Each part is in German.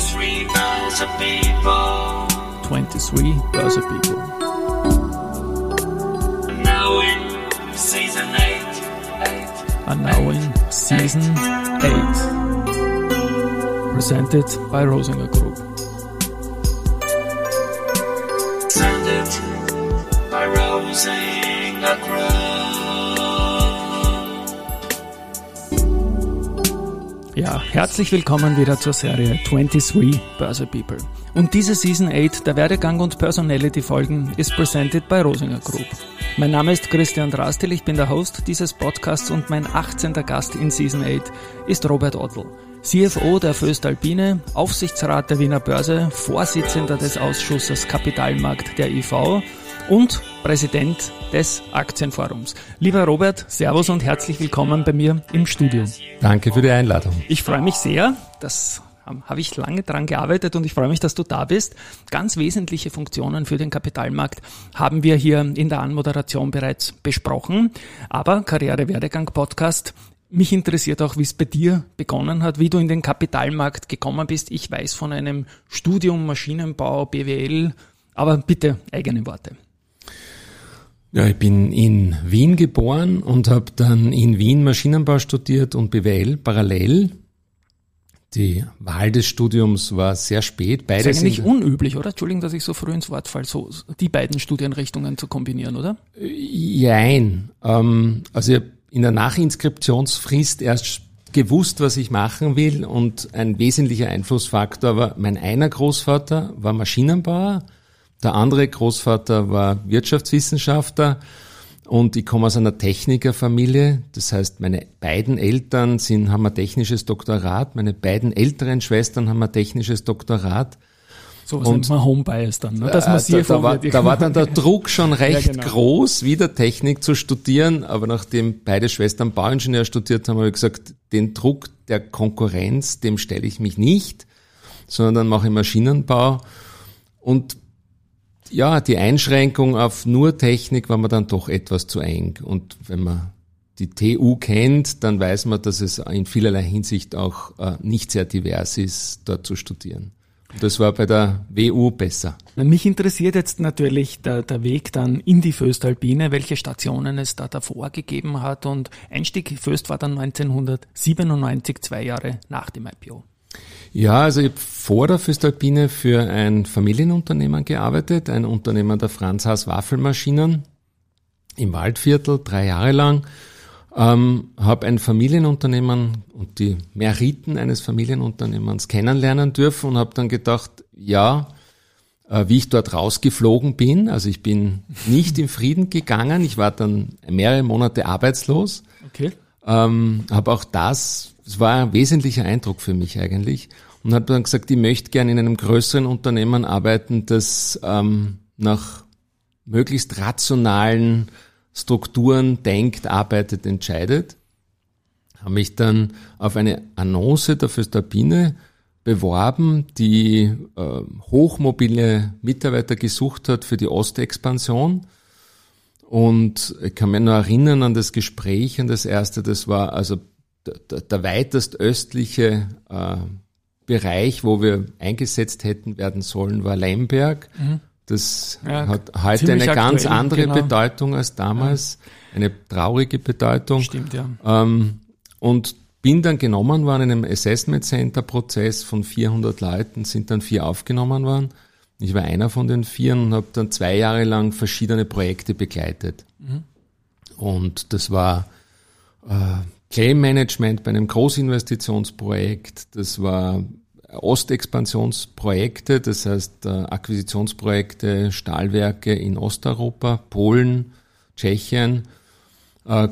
23 Börse People. 23 Börse People. Now in season 8. 8. And now in season 8. Presented by Rosinger Group. Ja, herzlich willkommen wieder zur Serie 23 Börse People. Und diese Season 8 der Werdegang und Personality Folgen ist presented by Rosinger Group. Mein Name ist Christian Drastil, ich bin der Host dieses Podcasts und mein 18. Gast in Season 8 ist Robert Ottl. CFO der Föstalpine, Aufsichtsrat der Wiener Börse, Vorsitzender des Ausschusses Kapitalmarkt der IV und Präsident des Aktienforums. Lieber Robert, Servus und herzlich willkommen bei mir im Studio. Danke für die Einladung. Ich freue mich sehr, das habe ich lange dran gearbeitet und ich freue mich, dass du da bist. Ganz wesentliche Funktionen für den Kapitalmarkt haben wir hier in der Anmoderation bereits besprochen. Aber Karriere-Werdegang-Podcast mich interessiert auch, wie es bei dir begonnen hat, wie du in den Kapitalmarkt gekommen bist. Ich weiß von einem Studium Maschinenbau, BWL, aber bitte eigene Worte. Ja, ich bin in Wien geboren und habe dann in Wien Maschinenbau studiert und BWL parallel. Die Wahl des Studiums war sehr spät. Beide das ist eigentlich unüblich, oder? Entschuldigung, dass ich so früh ins Wort falle, so die beiden Studienrichtungen zu kombinieren, oder? Jein. Ähm, also ich habe in der Nachinskriptionsfrist erst gewusst, was ich machen will und ein wesentlicher Einflussfaktor war, mein einer Großvater war Maschinenbauer, der andere Großvater war Wirtschaftswissenschaftler und ich komme aus einer Technikerfamilie. Das heißt, meine beiden Eltern sind, haben ein technisches Doktorat, meine beiden älteren Schwestern haben ein technisches Doktorat. So was und, nennt man Homebias dann, ne? dass man äh, da, da, war, da war dann der Druck schon recht ja, genau. groß, wieder Technik zu studieren, aber nachdem beide Schwestern Bauingenieur studiert haben, habe ich gesagt, den Druck der Konkurrenz, dem stelle ich mich nicht, sondern dann mache ich Maschinenbau und ja, die Einschränkung auf nur Technik war mir dann doch etwas zu eng. Und wenn man die TU kennt, dann weiß man, dass es in vielerlei Hinsicht auch äh, nicht sehr divers ist, dort zu studieren. Und das war bei der WU besser. Mich interessiert jetzt natürlich der, der Weg dann in die Föstalpine, welche Stationen es da davor gegeben hat. Und Einstieg Föst war dann 1997, zwei Jahre nach dem IPO. Ja, also ich habe vor der Füstalpine für ein Familienunternehmen gearbeitet, ein Unternehmen der Franz Haas Waffelmaschinen im Waldviertel, drei Jahre lang. Ähm, habe ein Familienunternehmen und die Meriten eines Familienunternehmens kennenlernen dürfen und habe dann gedacht, ja, äh, wie ich dort rausgeflogen bin, also ich bin nicht im Frieden gegangen, ich war dann mehrere Monate arbeitslos. Okay. Ähm, habe auch das das war ein wesentlicher Eindruck für mich eigentlich. Und habe dann gesagt, ich möchte gerne in einem größeren Unternehmen arbeiten, das ähm, nach möglichst rationalen Strukturen denkt, arbeitet, entscheidet. Habe mich dann auf eine Annonce der Föstalpine beworben, die äh, hochmobile Mitarbeiter gesucht hat für die Ostexpansion. Und ich kann mich nur erinnern an das Gespräch, an das erste, das war also der, der weitest östliche äh, Bereich, wo wir eingesetzt hätten werden sollen, war Lemberg. Mhm. Das ja, hat heute eine ganz andere genau. Bedeutung als damals, ja. eine traurige Bedeutung. Stimmt, ja. Ähm, und bin dann genommen worden in einem Assessment Center Prozess von 400 Leuten, sind dann vier aufgenommen worden. Ich war einer von den vier und habe dann zwei Jahre lang verschiedene Projekte begleitet. Mhm. Und das war äh, Claim Management bei einem Großinvestitionsprojekt, das war Ostexpansionsprojekte, das heißt äh, Akquisitionsprojekte, Stahlwerke in Osteuropa, Polen, Tschechien. Äh,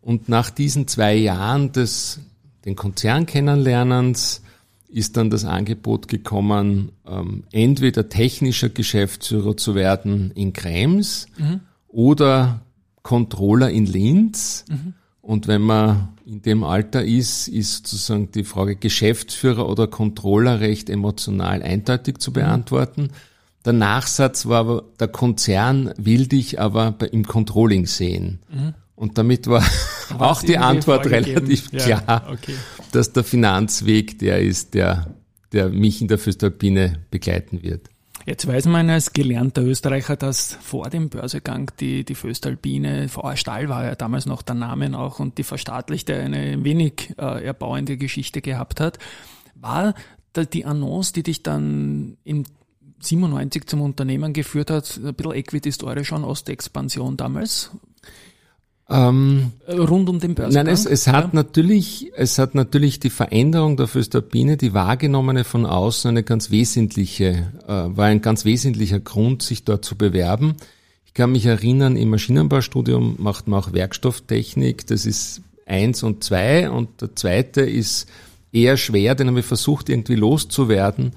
und nach diesen zwei Jahren des den Konzern kennenlernens ist dann das Angebot gekommen, ähm, entweder technischer Geschäftsführer zu werden in Krems mhm. oder Controller in Linz. Mhm. Und wenn man in dem Alter ist, ist sozusagen die Frage Geschäftsführer oder Controller recht emotional eindeutig zu beantworten. Der Nachsatz war aber, der Konzern will dich aber im Controlling sehen. Mhm. Und damit war auch die Antwort relativ klar, ja, okay. dass der Finanzweg der ist, der der mich in der Föstalpine begleiten wird. Jetzt weiß man als gelernter Österreicher, dass vor dem Börsegang die, die Föstalpine, VR Stahl war ja damals noch der Name auch und die verstaatlichte eine wenig äh, erbauende Geschichte gehabt hat. War die Annonce, die dich dann im 97 zum Unternehmen geführt hat, ein bisschen Equity-Story schon, Ostexpansion damals? Ähm, Rund um den Börsengang? Nein, es, es hat ja. natürlich, es hat natürlich die Veränderung der Föstalpine, die wahrgenommene von außen, eine ganz wesentliche, äh, war ein ganz wesentlicher Grund, sich dort zu bewerben. Ich kann mich erinnern, im Maschinenbaustudium macht man auch Werkstofftechnik, das ist eins und zwei und der zweite ist eher schwer, den haben wir versucht irgendwie loszuwerden,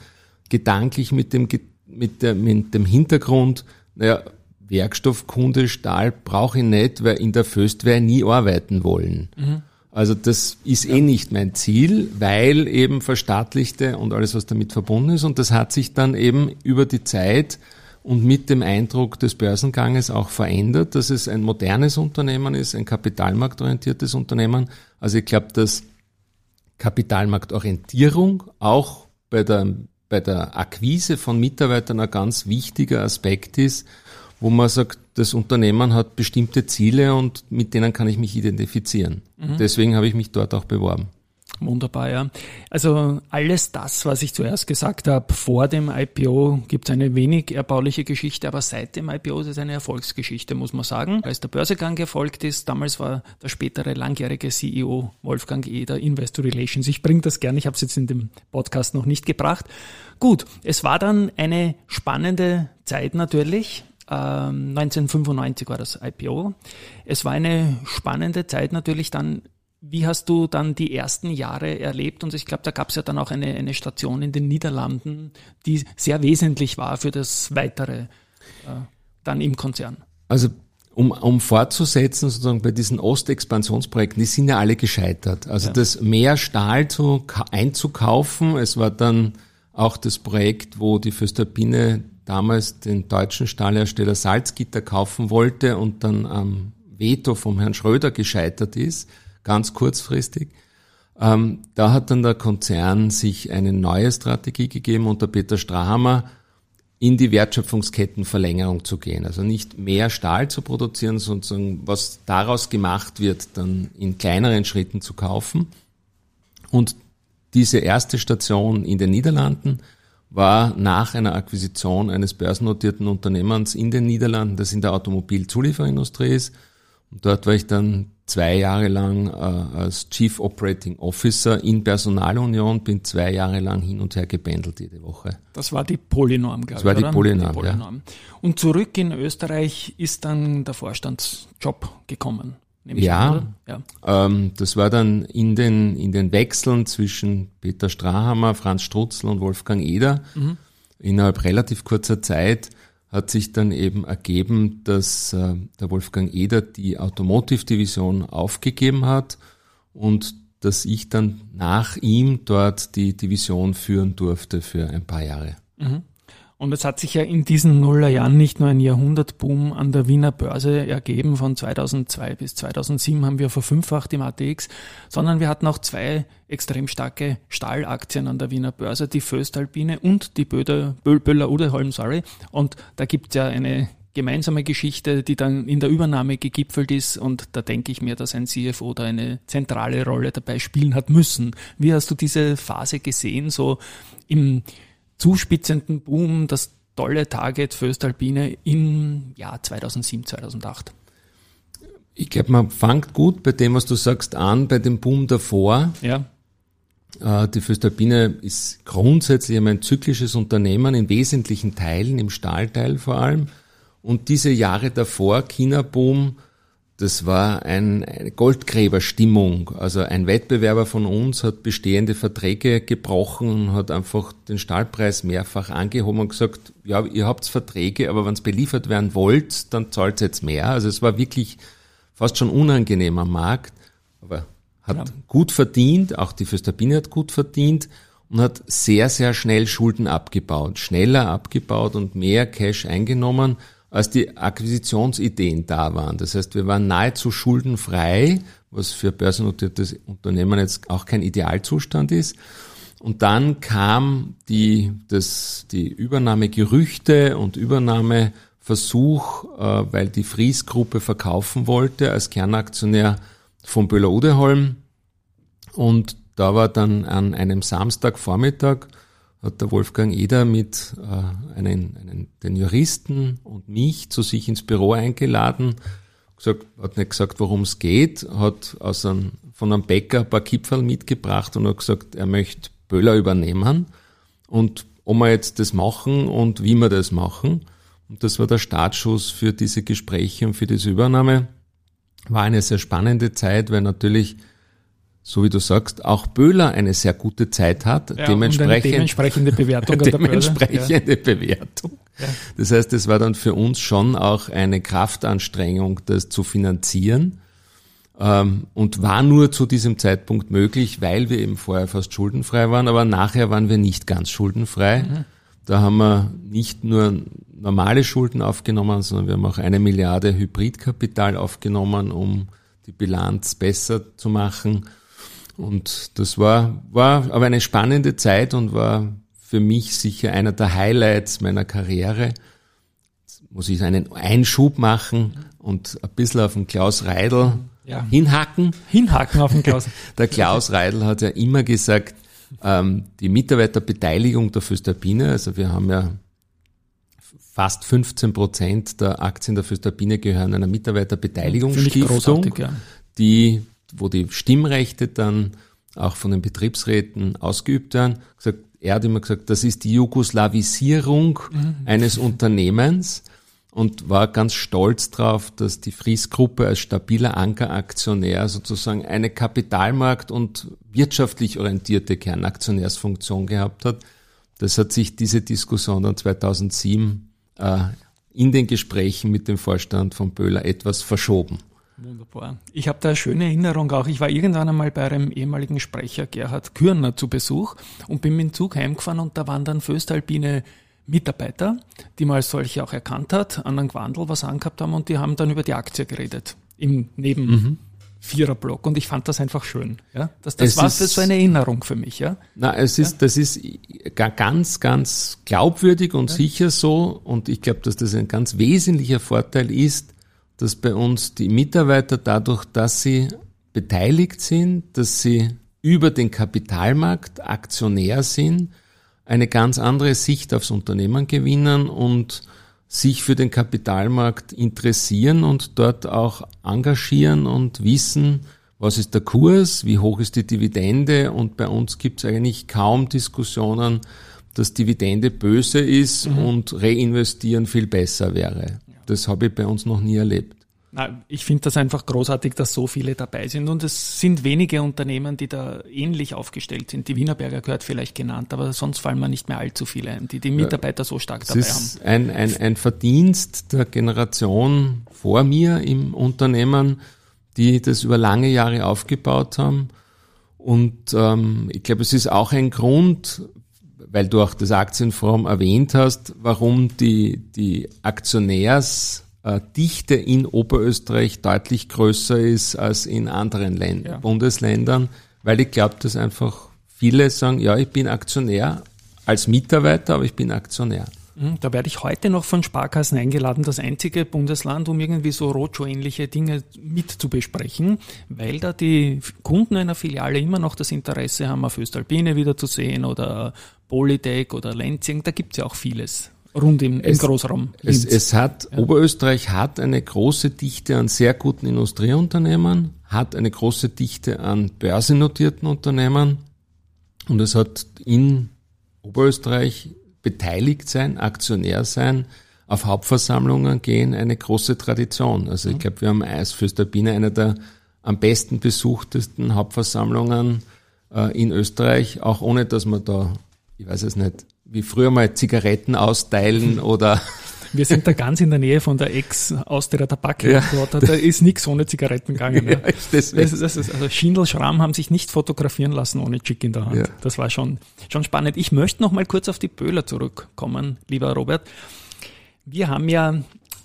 gedanklich mit dem, mit, der, mit dem Hintergrund, naja, Werkstoffkunde Stahl brauche ich nicht, weil in der Föstwehr nie arbeiten wollen. Mhm. Also das ist eh nicht mein Ziel, weil eben verstaatlichte und alles, was damit verbunden ist. Und das hat sich dann eben über die Zeit und mit dem Eindruck des Börsenganges auch verändert, dass es ein modernes Unternehmen ist, ein kapitalmarktorientiertes Unternehmen. Also ich glaube, dass Kapitalmarktorientierung auch bei der, bei der Akquise von Mitarbeitern ein ganz wichtiger Aspekt ist, wo man sagt, das Unternehmen hat bestimmte Ziele und mit denen kann ich mich identifizieren. Mhm. Deswegen habe ich mich dort auch beworben. Wunderbar, ja. Also alles das, was ich zuerst gesagt habe, vor dem IPO gibt es eine wenig erbauliche Geschichte, aber seit dem IPO ist es eine Erfolgsgeschichte, muss man sagen. Als der Börsegang erfolgt ist, damals war der spätere langjährige CEO Wolfgang Eder Investor Relations. Ich bringe das gerne, ich habe es jetzt in dem Podcast noch nicht gebracht. Gut, es war dann eine spannende Zeit natürlich. 1995 ähm, war das IPO. Es war eine spannende Zeit natürlich dann wie hast du dann die ersten Jahre erlebt? Und ich glaube, da gab es ja dann auch eine, eine Station in den Niederlanden, die sehr wesentlich war für das Weitere äh, dann im Konzern. Also um, um fortzusetzen, sozusagen bei diesen Ostexpansionsprojekten, die sind ja alle gescheitert. Also ja. das mehr Stahl zu, einzukaufen, es war dann auch das Projekt, wo die Föstalpine damals den deutschen Stahlhersteller Salzgitter kaufen wollte und dann am Veto vom Herrn Schröder gescheitert ist ganz kurzfristig. Ähm, da hat dann der Konzern sich eine neue Strategie gegeben unter Peter Strahammer, in die Wertschöpfungskettenverlängerung zu gehen. Also nicht mehr Stahl zu produzieren, sondern was daraus gemacht wird, dann in kleineren Schritten zu kaufen. Und diese erste Station in den Niederlanden war nach einer Akquisition eines börsennotierten Unternehmens in den Niederlanden, das in der Automobilzulieferindustrie ist. Und dort war ich dann zwei Jahre lang äh, als Chief Operating Officer in Personalunion, bin zwei Jahre lang hin und her gebändelt jede Woche. Das war die Polynorm, glaube ich. Das war die Polynorm, die Polynorm. Ja. Und zurück in Österreich ist dann der Vorstandsjob gekommen. Ja, an, ja. Ähm, das war dann in den, in den Wechseln zwischen Peter Strahammer, Franz Strutzel und Wolfgang Eder mhm. innerhalb relativ kurzer Zeit hat sich dann eben ergeben, dass äh, der Wolfgang Eder die Automotive-Division aufgegeben hat und dass ich dann nach ihm dort die Division führen durfte für ein paar Jahre. Mhm. Und es hat sich ja in diesen Nullerjahren nicht nur ein Jahrhundertboom an der Wiener Börse ergeben. Von 2002 bis 2007 haben wir verfünffacht im ATX, sondern wir hatten auch zwei extrem starke Stahlaktien an der Wiener Börse, die Föstalpine und die Böder, Böller Udeholm, sorry. Und da gibt es ja eine gemeinsame Geschichte, die dann in der Übernahme gegipfelt ist und da denke ich mir, dass ein CFO da eine zentrale Rolle dabei spielen hat müssen. Wie hast du diese Phase gesehen, so im zuspitzenden Boom, das tolle Target für Östalpine im Jahr 2007, 2008? Ich glaube, man fängt gut bei dem, was du sagst, an, bei dem Boom davor. Ja. Äh, die Föstalpine ist grundsätzlich ein zyklisches Unternehmen in wesentlichen Teilen, im Stahlteil vor allem. Und diese Jahre davor, China-Boom, das war ein, eine Goldgräberstimmung. Also ein Wettbewerber von uns hat bestehende Verträge gebrochen und hat einfach den Stahlpreis mehrfach angehoben und gesagt, ja, ihr habt Verträge, aber wenn es beliefert werden wollt, dann zahlt jetzt mehr. Also es war wirklich fast schon unangenehm am Markt, aber hat ja. gut verdient, auch die Föstabine hat gut verdient und hat sehr, sehr schnell Schulden abgebaut, schneller abgebaut und mehr Cash eingenommen als die Akquisitionsideen da waren. Das heißt, wir waren nahezu schuldenfrei, was für börsennotiertes Unternehmen jetzt auch kein Idealzustand ist. Und dann kam die, das, die Übernahmegerüchte und Übernahmeversuch, äh, weil die Fries-Gruppe verkaufen wollte als Kernaktionär von Böhler-Udeholm. Und da war dann an einem Samstagvormittag hat der Wolfgang Eder mit äh, einen, einen, den Juristen und mich zu sich ins Büro eingeladen, gesagt, hat nicht gesagt, worum es geht, hat aus einem, von einem Bäcker ein paar Kipferl mitgebracht und hat gesagt, er möchte Böller übernehmen und ob wir jetzt das machen und wie wir das machen. Und das war der Startschuss für diese Gespräche und für diese Übernahme. War eine sehr spannende Zeit, weil natürlich so wie du sagst, auch Böhler eine sehr gute Zeit hat. Ja, dementsprechend, dementsprechende Bewertung. dementsprechende. Bewertung. Ja. Das heißt, es war dann für uns schon auch eine Kraftanstrengung, das zu finanzieren. Ähm, und war nur zu diesem Zeitpunkt möglich, weil wir eben vorher fast schuldenfrei waren, aber nachher waren wir nicht ganz schuldenfrei. Mhm. Da haben wir nicht nur normale Schulden aufgenommen, sondern wir haben auch eine Milliarde Hybridkapital aufgenommen, um die Bilanz besser zu machen und das war, war aber eine spannende Zeit und war für mich sicher einer der Highlights meiner Karriere. Jetzt muss ich einen Einschub machen und ein bisschen auf den Klaus Reidel ja. hinhacken. Hinhacken auf den Klaus. der Klaus Reidel hat ja immer gesagt, ähm, die Mitarbeiterbeteiligung der Föstalpine, also wir haben ja fast 15 Prozent der Aktien der Föstalpine gehören einer Mitarbeiterbeteiligungsstiftung, ja. die wo die Stimmrechte dann auch von den Betriebsräten ausgeübt werden. Gesagt, er hat immer gesagt, das ist die Jugoslawisierung mhm. eines Unternehmens und war ganz stolz darauf, dass die Fries-Gruppe als stabiler Ankeraktionär sozusagen eine Kapitalmarkt- und wirtschaftlich orientierte Kernaktionärsfunktion gehabt hat. Das hat sich diese Diskussion dann 2007 äh, in den Gesprächen mit dem Vorstand von Böhler etwas verschoben. Wunderbar. Ich habe da eine schöne Erinnerung auch. Ich war irgendwann einmal bei einem ehemaligen Sprecher, Gerhard Kürner, zu Besuch und bin mit dem Zug heimgefahren und da waren dann Föstalpine Mitarbeiter, die man als solche auch erkannt hat, an einem Gewandel was angehabt haben und die haben dann über die Aktie geredet. Im Neben mhm. Viererblock und ich fand das einfach schön. Ja? Das, das war so eine Erinnerung für mich. Ja? Na, es ist, ja? das ist ganz, ganz glaubwürdig und ja. sicher so und ich glaube, dass das ein ganz wesentlicher Vorteil ist, dass bei uns die Mitarbeiter dadurch, dass sie beteiligt sind, dass sie über den Kapitalmarkt Aktionär sind, eine ganz andere Sicht aufs Unternehmen gewinnen und sich für den Kapitalmarkt interessieren und dort auch engagieren und wissen, was ist der Kurs, wie hoch ist die Dividende und bei uns gibt es eigentlich kaum Diskussionen, dass Dividende böse ist mhm. und reinvestieren viel besser wäre. Das habe ich bei uns noch nie erlebt. Na, ich finde das einfach großartig, dass so viele dabei sind. Und es sind wenige Unternehmen, die da ähnlich aufgestellt sind. Die Wienerberger gehört vielleicht genannt, aber sonst fallen mir nicht mehr allzu viele ein, die die Mitarbeiter so stark es dabei ist haben. Ein, ein, ein Verdienst der Generation vor mir im Unternehmen, die das über lange Jahre aufgebaut haben. Und ähm, ich glaube, es ist auch ein Grund, weil du auch das Aktienforum erwähnt hast, warum die, die Aktionärsdichte in Oberösterreich deutlich größer ist als in anderen Länd ja. Bundesländern, weil ich glaube, dass einfach viele sagen, ja, ich bin Aktionär als Mitarbeiter, aber ich bin Aktionär. Hm, da werde ich heute noch von Sparkassen eingeladen, das einzige Bundesland, um irgendwie so Roadshow-ähnliche Dinge mit zu besprechen, weil da die Kunden einer Filiale immer noch das Interesse haben, auf Östalpine wieder zu sehen oder Polytech oder Lenzing, da gibt es ja auch vieles rund im, im Großraum. Es, es, hat, ja. Oberösterreich hat eine große Dichte an sehr guten Industrieunternehmen, hat eine große Dichte an börsennotierten Unternehmen und es hat in Oberösterreich beteiligt sein, Aktionär sein, auf Hauptversammlungen gehen, eine große Tradition. Also ich mhm. glaube, wir haben als Fürstabine eine der am besten besuchtesten Hauptversammlungen äh, in Österreich, auch ohne dass man da, ich weiß es nicht, wie früher mal Zigaretten austeilen oder wir sind da ganz in der Nähe von der Ex-Austria Tabak. Ja. Da, da ist nichts ohne Zigaretten gegangen. Ja, das, das, das ist, also Schindel, Schramm haben sich nicht fotografieren lassen ohne Chick in der Hand. Ja. Das war schon, schon spannend. Ich möchte noch mal kurz auf die Böhler zurückkommen, lieber Robert. Wir haben ja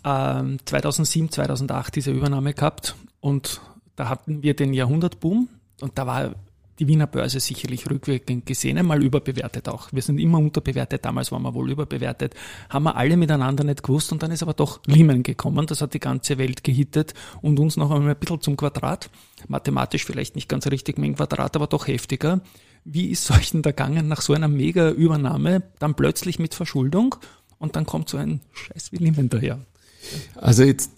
äh, 2007, 2008 diese Übernahme gehabt und da hatten wir den Jahrhundertboom und da war die Wiener Börse sicherlich rückwirkend gesehen, einmal überbewertet auch. Wir sind immer unterbewertet, damals waren wir wohl überbewertet, haben wir alle miteinander nicht gewusst und dann ist aber doch Lehman gekommen, das hat die ganze Welt gehittet und uns noch einmal ein bisschen zum Quadrat, mathematisch vielleicht nicht ganz richtig mit dem Quadrat, aber doch heftiger. Wie ist euch denn da gegangen nach so einer Mega-Übernahme, dann plötzlich mit Verschuldung und dann kommt so ein Scheiß wie Lehman daher? Also jetzt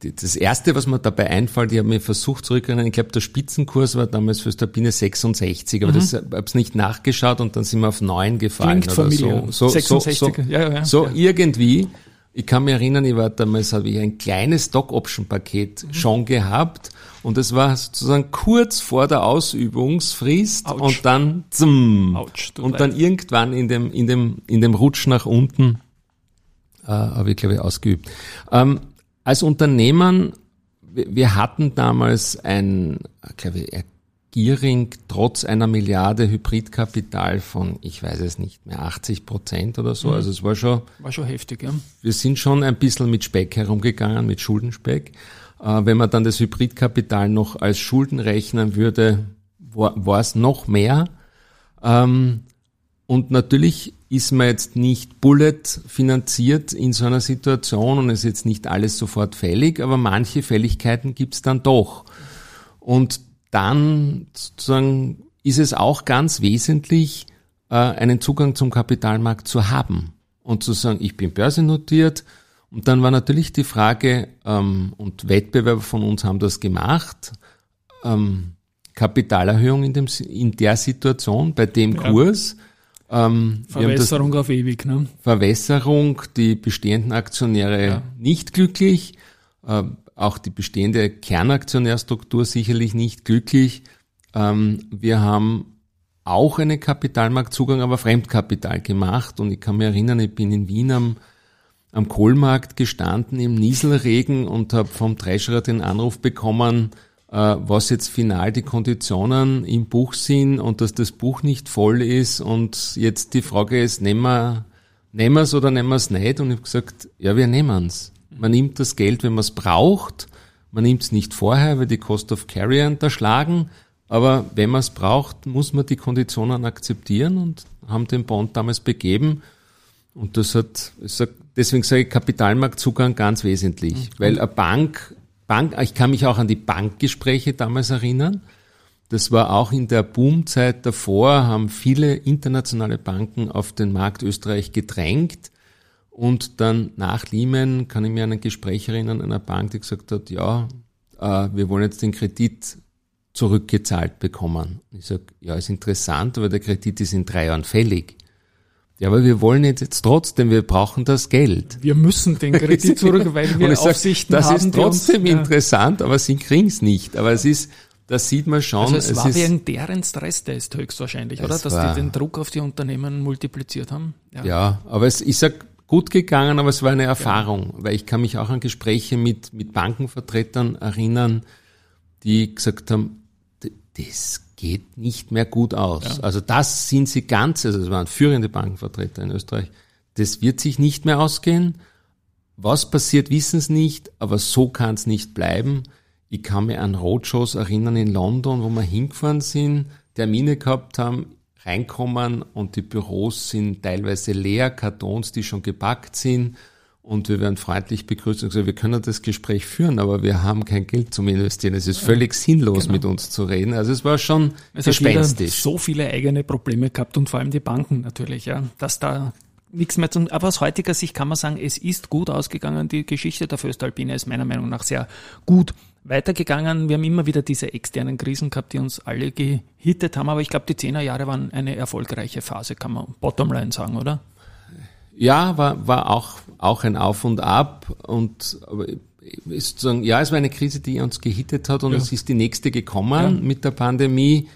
das erste, was mir dabei einfällt, ich habe mir versucht zurückzuerinnern, ich glaube, der Spitzenkurs war damals für Stabine 66, aber mhm. das habe ich nicht nachgeschaut und dann sind wir auf 9 gefallen Klingt oder so. So, 66, so, so, ja, ja, so ja. irgendwie. Ich kann mich erinnern, ich war damals, habe ich ein kleines Stock-Option-Paket mhm. schon gehabt und es war sozusagen kurz vor der Ausübungsfrist Ouch. und dann zum und dann irgendwann in dem in dem in dem Rutsch nach unten äh, habe ich glaube ich ausgeübt. Ähm, als Unternehmen, wir hatten damals ein, glaube ich, Gearing trotz einer Milliarde Hybridkapital von, ich weiß es nicht mehr, 80 Prozent oder so. Mhm. Also es war schon. War schon heftig, ja. Wir sind schon ein bisschen mit Speck herumgegangen, mit Schuldenspeck. Äh, wenn man dann das Hybridkapital noch als Schulden rechnen würde, war, war es noch mehr. Ähm, und natürlich ist man jetzt nicht Bullet finanziert in so einer Situation und es ist jetzt nicht alles sofort fällig, aber manche Fälligkeiten gibt es dann doch. Und dann sozusagen ist es auch ganz wesentlich, äh, einen Zugang zum Kapitalmarkt zu haben und zu sagen, ich bin börsennotiert. Und dann war natürlich die Frage, ähm, und Wettbewerber von uns haben das gemacht, ähm, Kapitalerhöhung in, dem, in der Situation, bei dem ja. Kurs ähm, Verwässerung auf ewig, ne? Verwässerung, die bestehenden Aktionäre ja. nicht glücklich, äh, auch die bestehende Kernaktionärstruktur sicherlich nicht glücklich. Ähm, wir haben auch einen Kapitalmarktzugang, aber Fremdkapital gemacht und ich kann mich erinnern, ich bin in Wien am, am Kohlmarkt gestanden im Nieselregen und habe vom Treasurer den Anruf bekommen, was jetzt final die Konditionen im Buch sind und dass das Buch nicht voll ist und jetzt die Frage ist, nehmen wir nehmen es oder nehmen wir es nicht? Und ich habe gesagt, ja, wir nehmen es. Man nimmt das Geld, wenn man es braucht. Man nimmt es nicht vorher, weil die Cost of Carry unterschlagen. Aber wenn man es braucht, muss man die Konditionen akzeptieren und haben den Bond damals begeben. Und das hat, deswegen sage ich Kapitalmarktzugang ganz wesentlich, mhm. weil eine Bank Bank, ich kann mich auch an die Bankgespräche damals erinnern. Das war auch in der Boomzeit davor, haben viele internationale Banken auf den Markt Österreich gedrängt. Und dann nach Lehman kann ich mir an ein Gespräch erinnern einer Bank, die gesagt hat, ja, äh, wir wollen jetzt den Kredit zurückgezahlt bekommen. Ich sage, ja, ist interessant, aber der Kredit ist in drei Jahren fällig. Ja, aber wir wollen jetzt trotzdem, wir brauchen das Geld. Wir müssen den Kredit zurück, weil wir Aufsichten sag, das haben. Das ist trotzdem uns, interessant, aber sie kriegen es nicht. Aber es ist, das sieht man schon. Also es, es war wegen deren Stresstest höchstwahrscheinlich, oder? Dass war, die den Druck auf die Unternehmen multipliziert haben. Ja, ja aber es, ich sag, gut gegangen, aber es war eine Erfahrung, ja. weil ich kann mich auch an Gespräche mit, mit Bankenvertretern erinnern, die gesagt haben, das geht nicht mehr gut aus. Ja. Also das sind sie ganz, also es waren führende Bankenvertreter in Österreich. Das wird sich nicht mehr ausgehen. Was passiert, wissen sie nicht, aber so kann es nicht bleiben. Ich kann mir an Roadshows erinnern in London, wo wir hingefahren sind, Termine gehabt haben, reinkommen und die Büros sind teilweise leer, Kartons, die schon gepackt sind und wir werden freundlich begrüßt und gesagt, wir können das Gespräch führen, aber wir haben kein Geld zum Investieren. Es ist völlig sinnlos, genau. mit uns zu reden. Also es war schon es gespenstisch. Hat so viele eigene Probleme gehabt und vor allem die Banken natürlich, ja, dass da nichts mehr zu, aber aus heutiger Sicht kann man sagen, es ist gut ausgegangen. Die Geschichte der Föstalpine ist meiner Meinung nach sehr gut weitergegangen. Wir haben immer wieder diese externen Krisen gehabt, die uns alle gehittet haben, aber ich glaube, die Zehnerjahre waren eine erfolgreiche Phase, kann man bottomline sagen, oder? Ja, war, war auch, auch ein Auf und Ab und ist sozusagen, ja, es war eine Krise, die uns gehittet hat und ja. es ist die nächste gekommen ja. mit der Pandemie.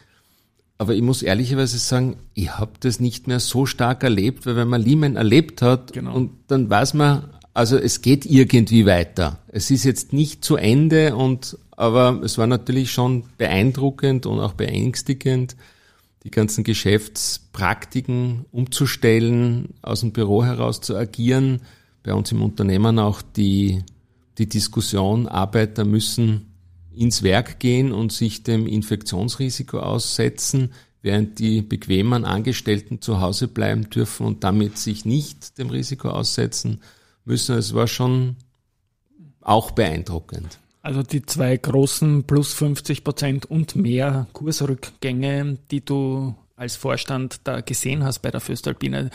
Aber ich muss ehrlicherweise sagen, ich habe das nicht mehr so stark erlebt, weil wenn man Lehman erlebt hat genau. und dann weiß man, also es geht irgendwie weiter. Es ist jetzt nicht zu Ende und aber es war natürlich schon beeindruckend und auch beängstigend die ganzen Geschäftspraktiken umzustellen, aus dem Büro heraus zu agieren. Bei uns im Unternehmen auch die, die Diskussion, Arbeiter müssen ins Werk gehen und sich dem Infektionsrisiko aussetzen, während die bequemen Angestellten zu Hause bleiben dürfen und damit sich nicht dem Risiko aussetzen müssen. Es war schon auch beeindruckend. Also die zwei großen plus 50 Prozent und mehr Kursrückgänge, die du als Vorstand da gesehen hast bei der Föstalpine,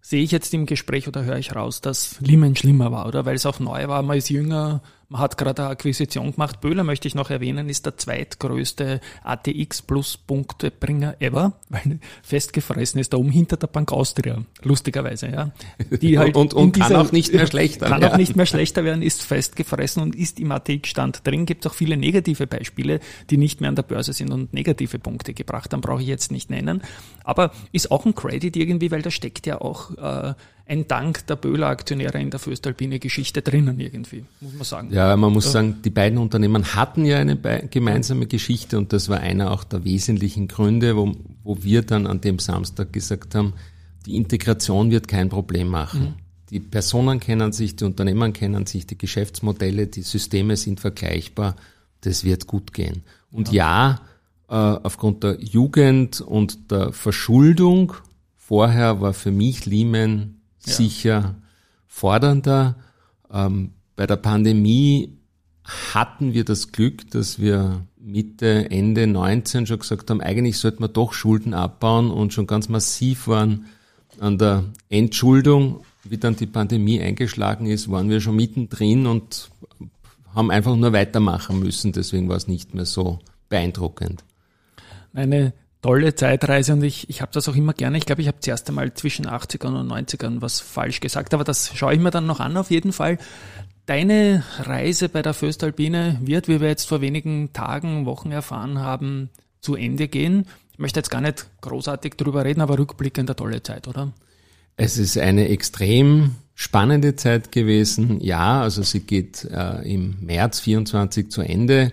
sehe ich jetzt im Gespräch oder höre ich raus, dass Lehman schlimmer war, oder? Weil es auch neu war, man ist jünger, man hat gerade eine Akquisition gemacht. Böhler möchte ich noch erwähnen, ist der zweitgrößte ATX Plus Punktebringer ever, weil festgefressen ist da oben hinter der Bank Austria, lustigerweise, ja. Die halt und und kann auch nicht mehr schlechter Kann ja. auch nicht mehr schlechter werden, ist festgefressen und ist im ATX-Stand drin. Gibt auch viele negative Beispiele, die nicht mehr an der Börse sind und negative Punkte gebracht haben, brauche ich jetzt nicht nennen. Aber ist auch ein Credit irgendwie, weil da steckt ja auch äh, ein Dank der Böhler-Aktionäre in der Föstalpine Geschichte drinnen irgendwie, muss man sagen. Ja, man muss sagen, die beiden Unternehmen hatten ja eine gemeinsame Geschichte und das war einer auch der wesentlichen Gründe, wo, wo wir dann an dem Samstag gesagt haben, die Integration wird kein Problem machen. Mhm. Die Personen kennen sich, die Unternehmen kennen sich, die Geschäftsmodelle, die Systeme sind vergleichbar. Das wird gut gehen. Und ja, ja äh, aufgrund der Jugend und der Verschuldung vorher war für mich Lehman. Sicher fordernder. Ähm, bei der Pandemie hatten wir das Glück, dass wir Mitte, Ende 19 schon gesagt haben, eigentlich sollten wir doch Schulden abbauen und schon ganz massiv waren an der Entschuldung. Wie dann die Pandemie eingeschlagen ist, waren wir schon mittendrin und haben einfach nur weitermachen müssen. Deswegen war es nicht mehr so beeindruckend. Eine tolle Zeitreise und ich, ich habe das auch immer gerne. Ich glaube, ich habe zuerst einmal zwischen 80ern und 90ern was falsch gesagt, aber das schaue ich mir dann noch an auf jeden Fall. Deine Reise bei der Föstalpine wird, wie wir jetzt vor wenigen Tagen, Wochen erfahren haben, zu Ende gehen. Ich möchte jetzt gar nicht großartig drüber reden, aber rückblickend eine tolle Zeit, oder? Es ist eine extrem spannende Zeit gewesen. Ja, also sie geht äh, im März 24 zu Ende.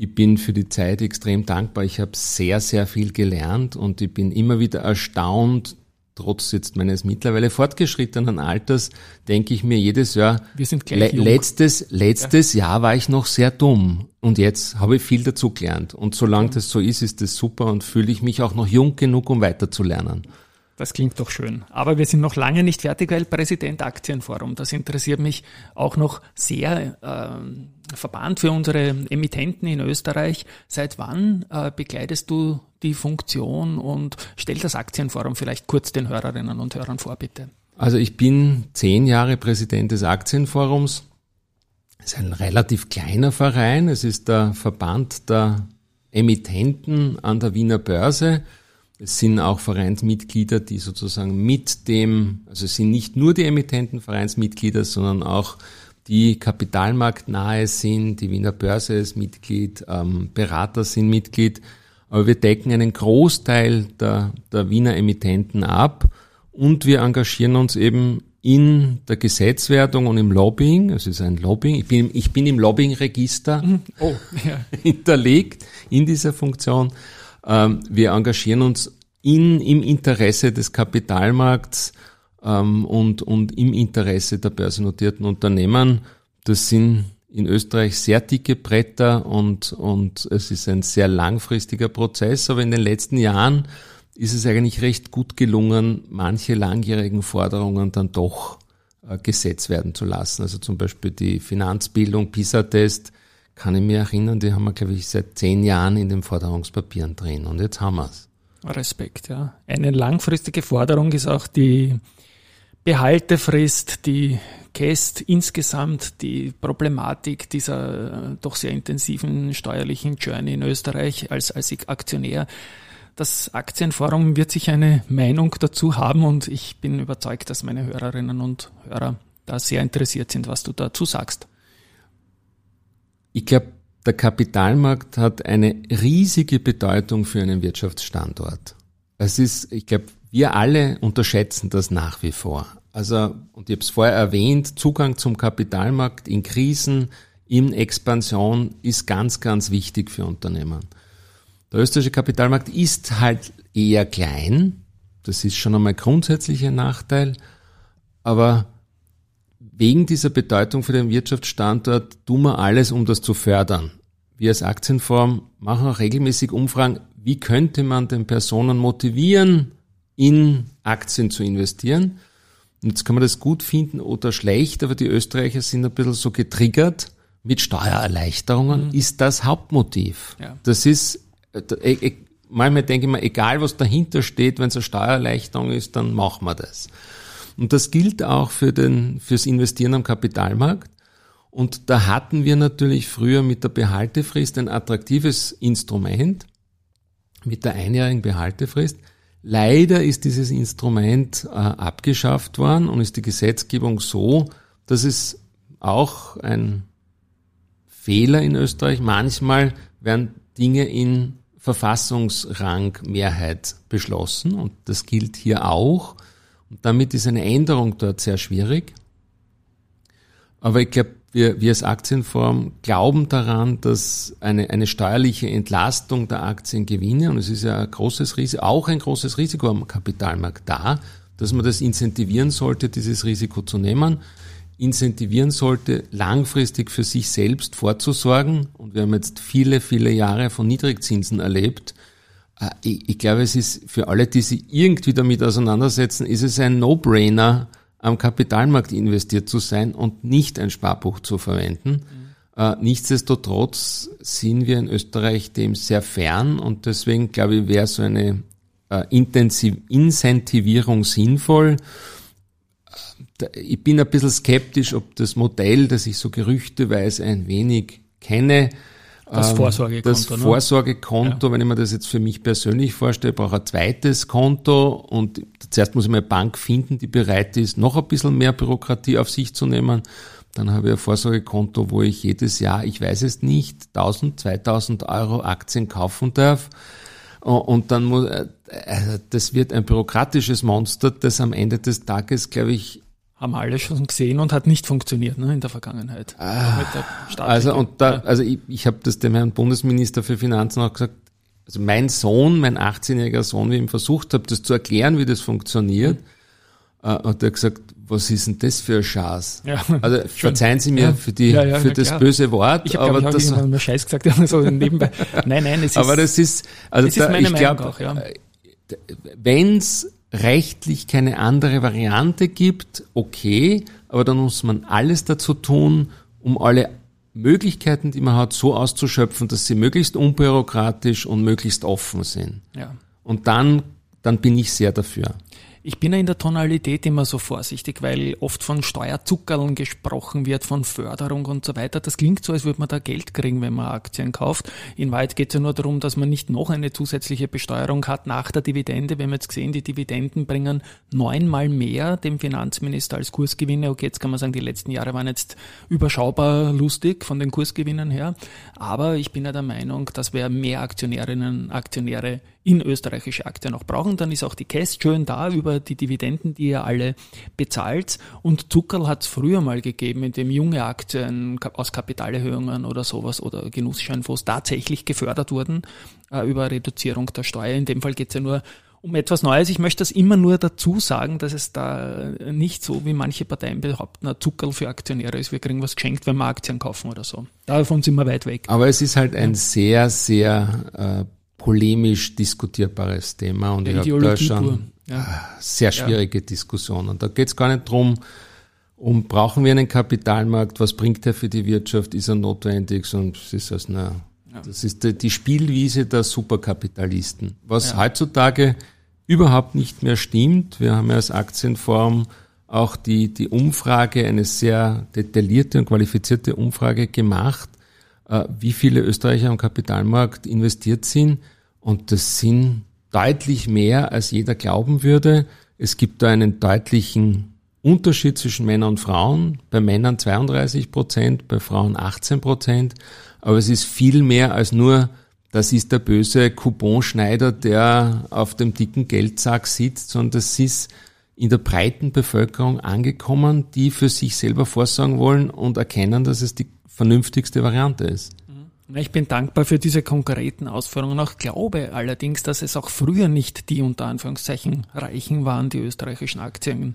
Ich bin für die Zeit extrem dankbar. Ich habe sehr, sehr viel gelernt und ich bin immer wieder erstaunt, trotz jetzt meines mittlerweile fortgeschrittenen Alters, denke ich mir jedes Jahr, Wir sind gleich le letztes, letztes ja. Jahr war ich noch sehr dumm und jetzt habe ich viel dazu gelernt. Und solange das so ist, ist das super und fühle ich mich auch noch jung genug, um weiterzulernen. Das klingt doch schön. Aber wir sind noch lange nicht fertig, weil Präsident Aktienforum, das interessiert mich auch noch sehr. Äh, Verband für unsere Emittenten in Österreich. Seit wann äh, begleitest du die Funktion und stell das Aktienforum vielleicht kurz den Hörerinnen und Hörern vor, bitte? Also ich bin zehn Jahre Präsident des Aktienforums. Es ist ein relativ kleiner Verein. Es ist der Verband der Emittenten an der Wiener Börse. Es sind auch Vereinsmitglieder, die sozusagen mit dem, also es sind nicht nur die Emittenten Vereinsmitglieder, sondern auch die kapitalmarktnahe sind, die Wiener Börse ist Mitglied, ähm, Berater sind Mitglied, aber wir decken einen Großteil der, der Wiener Emittenten ab und wir engagieren uns eben in der Gesetzwertung und im Lobbying. Es ist ein Lobbying. Ich bin, ich bin im Lobbying-Register mhm. oh, ja. hinterlegt in dieser Funktion. Ähm, wir engagieren uns in, im Interesse des Kapitalmarkts ähm, und, und im Interesse der börsennotierten Unternehmen. Das sind in Österreich sehr dicke Bretter und, und es ist ein sehr langfristiger Prozess, aber in den letzten Jahren ist es eigentlich recht gut gelungen, manche langjährigen Forderungen dann doch äh, gesetzt werden zu lassen. Also zum Beispiel die Finanzbildung, PISA-Test, kann ich mir erinnern, die haben wir, glaube ich, seit zehn Jahren in den Forderungspapieren drin und jetzt haben wir es. Respekt, ja. Eine langfristige Forderung ist auch die Behaltefrist, die KEST insgesamt, die Problematik dieser äh, doch sehr intensiven steuerlichen Journey in Österreich als, als Aktionär. Das Aktienforum wird sich eine Meinung dazu haben und ich bin überzeugt, dass meine Hörerinnen und Hörer da sehr interessiert sind, was du dazu sagst. Ich glaube, der Kapitalmarkt hat eine riesige Bedeutung für einen Wirtschaftsstandort. Es ist, ich glaube, wir alle unterschätzen das nach wie vor. Also, und ich habe es vorher erwähnt, Zugang zum Kapitalmarkt in Krisen, in Expansion ist ganz, ganz wichtig für Unternehmen. Der österreichische Kapitalmarkt ist halt eher klein. Das ist schon einmal grundsätzlich ein Nachteil. Aber wegen dieser Bedeutung für den Wirtschaftsstandort tun wir alles, um das zu fördern. wir als Aktienform machen auch regelmäßig Umfragen, wie könnte man den Personen motivieren, in Aktien zu investieren. Und jetzt kann man das gut finden oder schlecht, aber die Österreicher sind ein bisschen so getriggert mit Steuererleichterungen, mhm. ist das Hauptmotiv. Ja. Das ist, äh, äh, manchmal denke ich mir, egal was dahinter steht, wenn es eine Steuererleichterung ist, dann machen wir das. Und das gilt auch für den, fürs Investieren am Kapitalmarkt. Und da hatten wir natürlich früher mit der Behaltefrist ein attraktives Instrument, mit der einjährigen Behaltefrist. Leider ist dieses Instrument äh, abgeschafft worden und ist die Gesetzgebung so, dass es auch ein Fehler in Österreich. Manchmal werden Dinge in Verfassungsrangmehrheit beschlossen und das gilt hier auch. Und damit ist eine Änderung dort sehr schwierig. Aber ich glaube, wir, wir als Aktienform glauben daran, dass eine, eine steuerliche Entlastung der Aktiengewinne, und es ist ja ein großes Risiko, auch ein großes Risiko am Kapitalmarkt da, dass man das incentivieren sollte, dieses Risiko zu nehmen, incentivieren sollte, langfristig für sich selbst vorzusorgen. Und wir haben jetzt viele, viele Jahre von Niedrigzinsen erlebt. Äh, ich, ich glaube, es ist für alle, die sich irgendwie damit auseinandersetzen, ist es ein No-Brainer, am Kapitalmarkt investiert zu sein und nicht ein Sparbuch zu verwenden. Mhm. nichtsdestotrotz sind wir in Österreich dem sehr fern und deswegen glaube ich, wäre so eine äh, Intensiv Incentivierung sinnvoll. Äh, ich bin ein bisschen skeptisch, ob das Modell, das ich so gerüchteweise ein wenig kenne, das ähm, Vorsorgekonto. Das ne? Vorsorgekonto, ja. wenn ich mir das jetzt für mich persönlich vorstelle, brauche ein zweites Konto und zuerst muss ich mal eine Bank finden, die bereit ist, noch ein bisschen mehr Bürokratie auf sich zu nehmen. Dann habe ich ein Vorsorgekonto, wo ich jedes Jahr, ich weiß es nicht, 1000, 2000 Euro Aktien kaufen darf. Und dann muss, äh, äh, das wird ein bürokratisches Monster, das am Ende des Tages, glaube ich, haben alle schon gesehen und hat nicht funktioniert ne, in der Vergangenheit. Ah, also und da, also ich, ich habe das dem Herrn Bundesminister für Finanzen auch gesagt. Also mein Sohn, mein 18-jähriger Sohn, wie ich ihm versucht habe, das zu erklären, wie das funktioniert, mhm. äh, hat er gesagt, was ist denn das für ein Schatz? Ja, also verzeihen Sie mir ja, für die ja, für das klar. böse Wort, ich hab, aber glaub, ich das mal Scheiß gesagt, so nebenbei. Nein, nein, es ist Aber das ist also da, ist ich glaube, ja. Äh, wenn's rechtlich keine andere Variante gibt, okay, aber dann muss man alles dazu tun, um alle Möglichkeiten, die man hat, so auszuschöpfen, dass sie möglichst unbürokratisch und möglichst offen sind. Ja. Und dann, dann bin ich sehr dafür. Ich bin ja in der Tonalität immer so vorsichtig, weil oft von Steuerzuckerln gesprochen wird, von Förderung und so weiter. Das klingt so, als würde man da Geld kriegen, wenn man Aktien kauft. In Wahrheit geht es ja nur darum, dass man nicht noch eine zusätzliche Besteuerung hat nach der Dividende. Wir haben jetzt gesehen, die Dividenden bringen neunmal mehr dem Finanzminister als Kursgewinne. Okay, jetzt kann man sagen, die letzten Jahre waren jetzt überschaubar lustig von den Kursgewinnen her. Aber ich bin ja der Meinung, dass wir mehr Aktionärinnen, Aktionäre in österreichische Aktien auch brauchen. Dann ist auch die Cash schön da über die Dividenden, die ihr alle bezahlt. Und Zuckerl hat es früher mal gegeben, in dem junge Aktien aus Kapitalerhöhungen oder sowas oder Genussscheinfonds tatsächlich gefördert wurden äh, über Reduzierung der Steuer. In dem Fall geht es ja nur um etwas Neues. Ich möchte das immer nur dazu sagen, dass es da nicht so, wie manche Parteien behaupten, ein Zuckerl für Aktionäre ist. Wir kriegen was geschenkt, wenn wir Aktien kaufen oder so. Davon sind wir weit weg. Aber es ist halt ein sehr, sehr äh, polemisch diskutierbares Thema und ja, ich habe da schon ja. sehr schwierige ja. Diskussionen. Da geht es gar nicht drum, um brauchen wir einen Kapitalmarkt, was bringt er für die Wirtschaft, ist er notwendig, es ist also eine, ja. das ist die, die, Spielwiese der Superkapitalisten. Was heutzutage überhaupt nicht mehr stimmt. Wir haben ja als Aktienform auch die, die Umfrage, eine sehr detaillierte und qualifizierte Umfrage gemacht, wie viele Österreicher am Kapitalmarkt investiert sind. Und das sind deutlich mehr, als jeder glauben würde. Es gibt da einen deutlichen Unterschied zwischen Männern und Frauen. Bei Männern 32 Prozent, bei Frauen 18 Prozent. Aber es ist viel mehr als nur, das ist der böse Couponschneider, der auf dem dicken Geldsack sitzt, sondern das ist in der breiten Bevölkerung angekommen, die für sich selber vorsorgen wollen und erkennen, dass es die vernünftigste Variante ist. Mhm. Ich bin dankbar für diese konkreten Ausführungen. Auch glaube allerdings, dass es auch früher nicht die unter Anführungszeichen Reichen waren, die österreichischen Aktien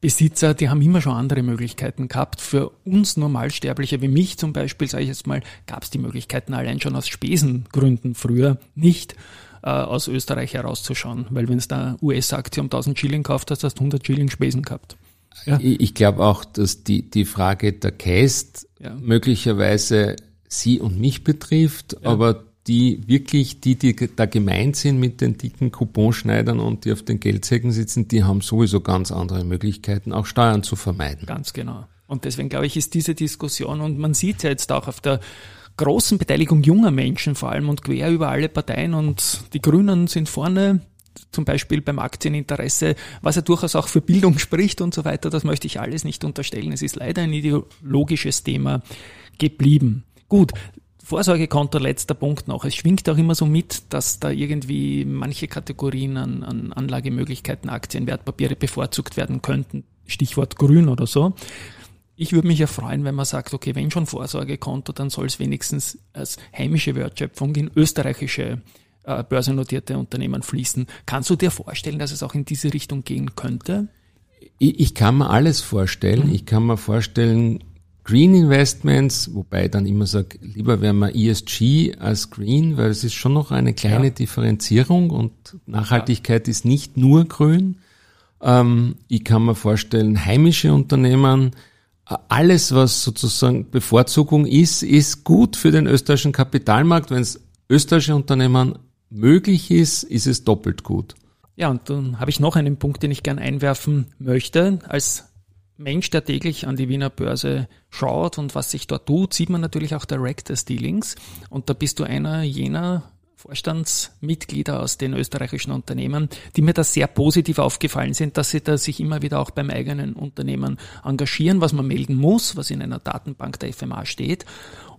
Besitzer, die haben immer schon andere Möglichkeiten gehabt. Für uns Normalsterbliche wie mich zum Beispiel, sage ich jetzt mal, gab es die Möglichkeiten allein schon aus Spesengründen früher nicht äh, aus Österreich herauszuschauen. Weil wenn es da US-Aktie um 1000 Schilling kauft hast, hast du 100 Schilling Spesen gehabt. Ja. Ich, ich glaube auch, dass die, die Frage der Cast ja. möglicherweise Sie und mich betrifft, ja. aber die wirklich, die, die da gemeint sind mit den dicken Couponschneidern und die auf den Geldsäcken sitzen, die haben sowieso ganz andere Möglichkeiten, auch Steuern zu vermeiden. Ganz genau. Und deswegen glaube ich, ist diese Diskussion, und man sieht ja jetzt auch auf der großen Beteiligung junger Menschen vor allem und quer über alle Parteien und die Grünen sind vorne, zum Beispiel beim Aktieninteresse, was ja durchaus auch für Bildung spricht und so weiter, das möchte ich alles nicht unterstellen. Es ist leider ein ideologisches Thema geblieben. Gut, Vorsorgekonto, letzter Punkt noch. Es schwingt auch immer so mit, dass da irgendwie manche Kategorien an, an Anlagemöglichkeiten, Aktien, Wertpapiere bevorzugt werden könnten. Stichwort grün oder so. Ich würde mich ja freuen, wenn man sagt, okay, wenn schon Vorsorgekonto, dann soll es wenigstens als heimische Wertschöpfung in österreichische äh, börsennotierte Unternehmen fließen. Kannst du dir vorstellen, dass es auch in diese Richtung gehen könnte? Ich, ich kann mir alles vorstellen. Mhm. Ich kann mir vorstellen, Green Investments, wobei ich dann immer sage, lieber wäre man ESG als Green, weil es ist schon noch eine kleine ja. Differenzierung und Nachhaltigkeit ja. ist nicht nur grün. Ähm, ich kann mir vorstellen, heimische Unternehmen, alles, was sozusagen Bevorzugung ist, ist gut für den österreichischen Kapitalmarkt. Wenn es österreichische Unternehmen möglich ist, ist es doppelt gut. Ja, und dann habe ich noch einen Punkt, den ich gern einwerfen möchte. Als Mensch, der täglich an die Wiener Börse schaut und was sich dort tut, sieht man natürlich auch Directors Dealings. Und da bist du einer jener Vorstandsmitglieder aus den österreichischen Unternehmen, die mir da sehr positiv aufgefallen sind, dass sie da sich immer wieder auch beim eigenen Unternehmen engagieren, was man melden muss, was in einer Datenbank der FMA steht.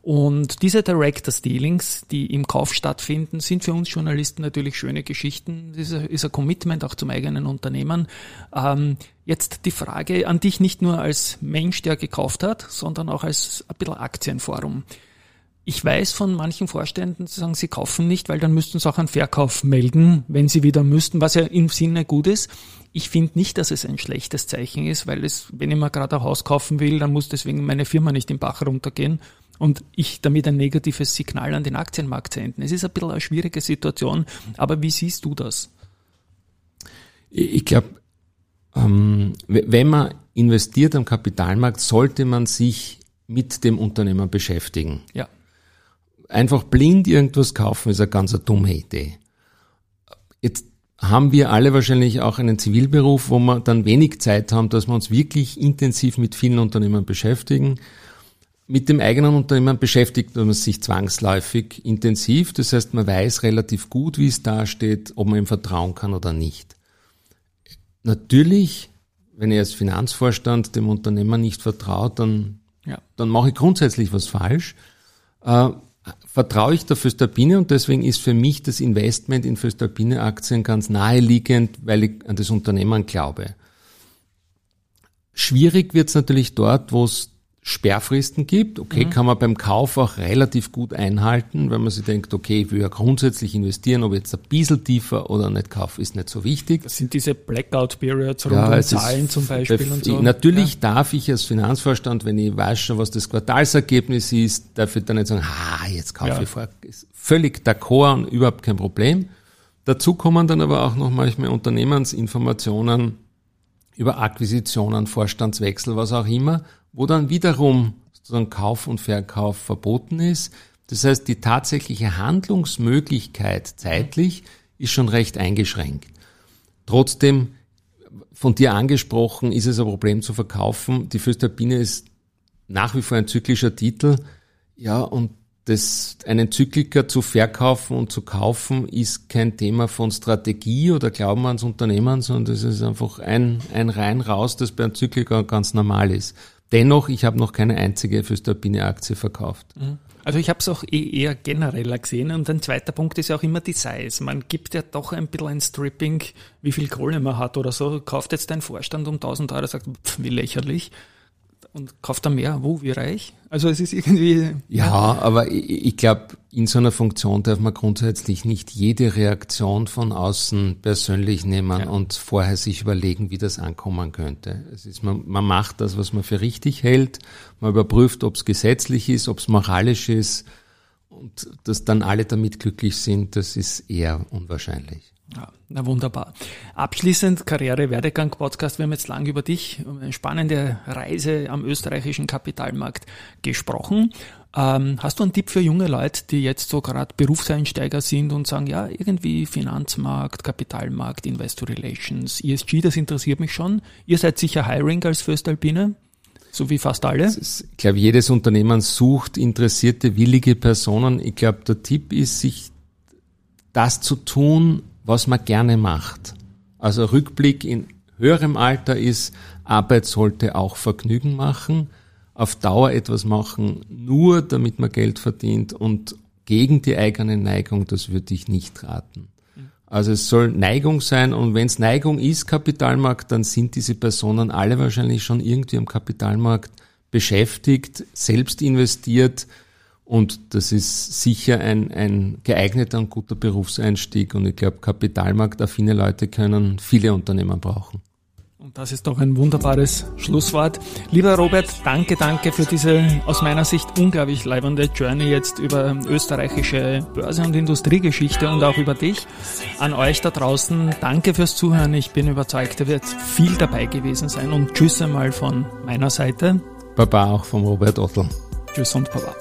Und diese Directors Dealings, die im Kauf stattfinden, sind für uns Journalisten natürlich schöne Geschichten. Das ist ein Commitment auch zum eigenen Unternehmen. Ähm, jetzt die Frage an dich nicht nur als Mensch, der gekauft hat, sondern auch als ein bisschen Aktienforum. Ich weiß von manchen Vorständen, sie sagen, sie kaufen nicht, weil dann müssten sie auch einen Verkauf melden, wenn sie wieder müssten, was ja im Sinne gut ist. Ich finde nicht, dass es ein schlechtes Zeichen ist, weil es, wenn ich mir gerade ein Haus kaufen will, dann muss deswegen meine Firma nicht im Bach runtergehen und ich damit ein negatives Signal an den Aktienmarkt senden. Es ist ein bisschen eine schwierige Situation, aber wie siehst du das? Ich glaube, ähm, wenn man investiert am Kapitalmarkt, sollte man sich mit dem Unternehmer beschäftigen. Ja. Einfach blind irgendwas kaufen ist eine ganz eine dumme Idee. Jetzt haben wir alle wahrscheinlich auch einen Zivilberuf, wo wir dann wenig Zeit haben, dass wir uns wirklich intensiv mit vielen Unternehmen beschäftigen. Mit dem eigenen Unternehmen beschäftigt man sich zwangsläufig intensiv. Das heißt, man weiß relativ gut, wie es dasteht, ob man ihm vertrauen kann oder nicht. Natürlich, wenn ich als Finanzvorstand dem Unternehmer nicht vertraut, dann, ja. dann mache ich grundsätzlich was falsch. Äh, vertraue ich der Föstalpine und deswegen ist für mich das Investment in Föstalpine Aktien ganz naheliegend, weil ich an das Unternehmen glaube. Schwierig wird es natürlich dort, wo es Sperrfristen gibt. Okay, mhm. kann man beim Kauf auch relativ gut einhalten, wenn man sich denkt, okay, ich will ja grundsätzlich investieren, ob jetzt ein bisschen tiefer oder nicht kaufe, ist nicht so wichtig. Das sind diese Blackout-Periods rund ja, um Zahlen zum Beispiel und so. Natürlich ja. darf ich als Finanzvorstand, wenn ich weiß schon, was das Quartalsergebnis ist, darf ich dann nicht sagen, ah, jetzt kaufe ja. ich vor. Ist völlig d'accord und überhaupt kein Problem. Dazu kommen dann aber auch noch manchmal Unternehmensinformationen über Akquisitionen, Vorstandswechsel, was auch immer wo dann wiederum sozusagen Kauf und Verkauf verboten ist. Das heißt, die tatsächliche Handlungsmöglichkeit zeitlich ist schon recht eingeschränkt. Trotzdem, von dir angesprochen, ist es ein Problem zu verkaufen. Die Föstalpine ist nach wie vor ein zyklischer Titel. Ja, und das, einen Zykliker zu verkaufen und zu kaufen ist kein Thema von Strategie oder Glauben ans Unternehmen, sondern das ist einfach ein, ein rein raus, das bei einem Zykliker ganz normal ist. Dennoch, ich habe noch keine einzige Föstalpine-Aktie verkauft. Mhm. Also ich habe es auch eh eher genereller gesehen. Und ein zweiter Punkt ist ja auch immer die Size. Man gibt ja doch ein bisschen ein Stripping, wie viel Kohle man hat oder so. Kauft jetzt ein Vorstand um 1000 Euro, sagt, pff, wie lächerlich. Und kauft er mehr? Wo? Wie reich? Also es ist irgendwie. Ja, ja. aber ich, ich glaube, in so einer Funktion darf man grundsätzlich nicht jede Reaktion von außen persönlich nehmen ja. und vorher sich überlegen, wie das ankommen könnte. Es ist, man, man macht das, was man für richtig hält. Man überprüft, ob es gesetzlich ist, ob es moralisch ist. Und dass dann alle damit glücklich sind, das ist eher unwahrscheinlich. Ja, na wunderbar. Abschließend Karriere Werdegang Podcast. Wir haben jetzt lang über dich, eine spannende Reise am österreichischen Kapitalmarkt gesprochen. Ähm, hast du einen Tipp für junge Leute, die jetzt so gerade Berufseinsteiger sind und sagen, ja, irgendwie Finanzmarkt, Kapitalmarkt, Investor Relations, ESG, das interessiert mich schon. Ihr seid sicher Hiring als Föstalpine, so wie fast alle. Ist, ich glaube, jedes Unternehmen sucht interessierte, willige Personen. Ich glaube, der Tipp ist, sich das zu tun, was man gerne macht. Also Rückblick in höherem Alter ist, Arbeit sollte auch Vergnügen machen, auf Dauer etwas machen, nur damit man Geld verdient und gegen die eigene Neigung, das würde ich nicht raten. Also es soll Neigung sein und wenn es Neigung ist, Kapitalmarkt, dann sind diese Personen alle wahrscheinlich schon irgendwie am Kapitalmarkt beschäftigt, selbst investiert, und das ist sicher ein, ein geeigneter und guter Berufseinstieg. Und ich glaube, kapitalmarktaffine Leute können viele Unternehmen brauchen. Und das ist doch ein wunderbares Schlusswort. Lieber Robert, danke, danke für diese aus meiner Sicht unglaublich leibende Journey jetzt über österreichische Börse- und Industriegeschichte und auch über dich. An euch da draußen, danke fürs Zuhören. Ich bin überzeugt, da wird viel dabei gewesen sein. Und tschüss einmal von meiner Seite. Baba auch vom Robert Ottel. Tschüss und Baba.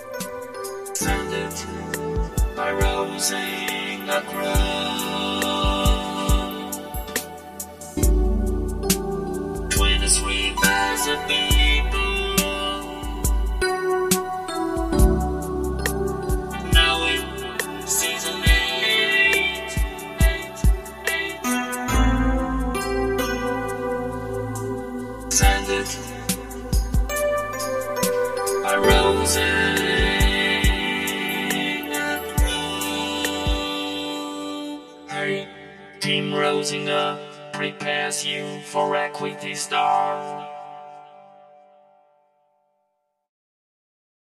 You for Equity Star.